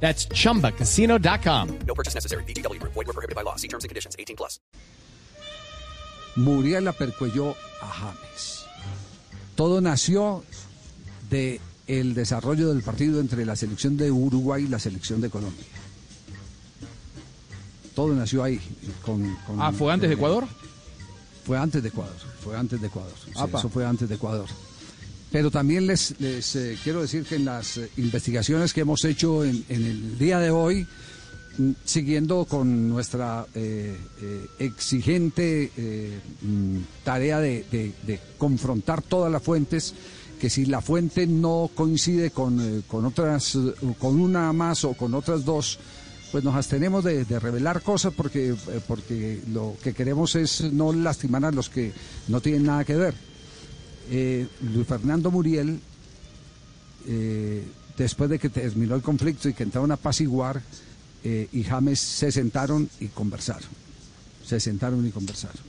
That's chumbacasino.com. No purchase necessary. BGW. Void were prohibited by law. See terms and conditions. 18 plus. Muriel la percuelló a James. Todo nació de el desarrollo del partido entre la selección de Uruguay y la selección de Colombia. Todo nació ahí. Con, con, Ah, ¿fue antes de eh, Ecuador? Fue antes de Ecuador. Fue antes de Ecuador. Sí, eso fue antes de Ecuador. Pero también les, les eh, quiero decir que en las eh, investigaciones que hemos hecho en, en el día de hoy, mm, siguiendo con nuestra eh, exigente mm, tarea de, de- de confrontar todas las fuentes, que si la fuente no coincide con, con otras, con una más o con otras dos, pues nos abstenemos de, de revelar cosas porque, porque lo que queremos es no lastimar a los que no tienen nada que ver. Eh, Luis Fernando Muriel, eh, después de que terminó el conflicto y que entraron a apaciguar, eh, y James se sentaron y conversaron. Se sentaron y conversaron.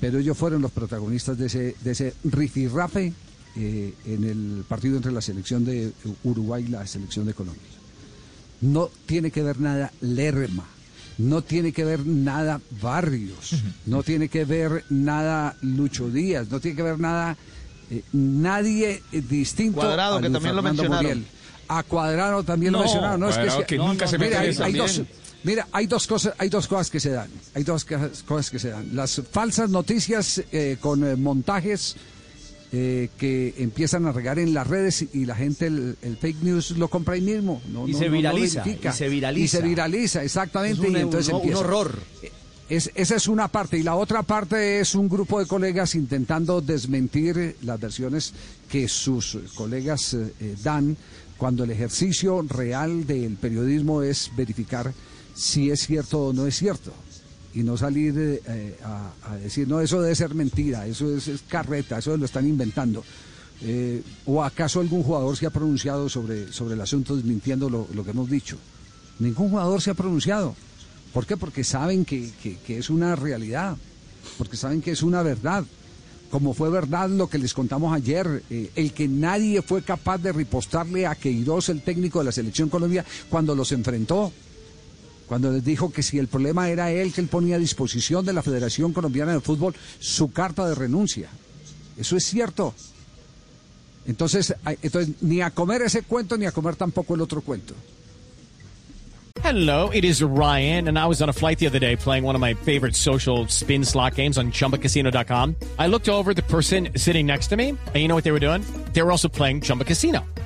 Pero ellos fueron los protagonistas de ese, de ese rifirrafe en el partido entre la selección de Uruguay y la selección de Colombia. No tiene que ver nada Lerma, no tiene que ver nada Barrios, no tiene que ver nada Lucho Díaz, no tiene que ver nada eh, nadie eh, distinto Cuadrado, a que también lo mencionaron. Muriel. A Cuadrado también lo mencionaron. No, es que, que nunca se mira, hay, hay dos, mira, hay dos cosas, hay dos cosas que se dan, hay dos cosas cosas que se dan. Las falsas noticias eh, con eh, montajes eh, que empiezan a regar en las redes y la gente el, el fake news lo compra ahí mismo. No, Y no- se no viraliza, y se viraliza. Y se viraliza, exactamente. Es un- y entonces un- un horror. Es- esa es una parte. Y la otra parte es un grupo de colegas intentando desmentir las versiones que sus colegas eh, eh, dan cuando el ejercicio real del periodismo es verificar si es cierto o no es cierto. Y no salir eh, eh, a, decir, no, eso debe ser mentira, eso es, es carreta, eso lo están inventando. Eh, ¿O acaso algún jugador se ha pronunciado sobre, sobre el asunto desmintiendo lo, que hemos dicho? Ningún jugador se ha pronunciado. ¿Por qué? Porque saben que, que- es una realidad, porque saben que es una verdad. Como fue verdad lo que les contamos ayer, el que nadie fue capaz de ripostarle a Queiroz, el técnico de la Selección Colombia, cuando los enfrentó. Cuando les dijo que si el problema era él, que él ponía a disposición de la Federación Colombiana de Fútbol su carta de renuncia. Eso es cierto. Entonces, entonces, ni a comer ese cuento, ni a comer tampoco el otro cuento. Hello, it is Ryan, and I was on a flight the other day playing one of my favorite social spin slot games on chumbacasino.com. I looked over the person sitting next to me, and you know what they were doing? They were also playing Chumba Casino.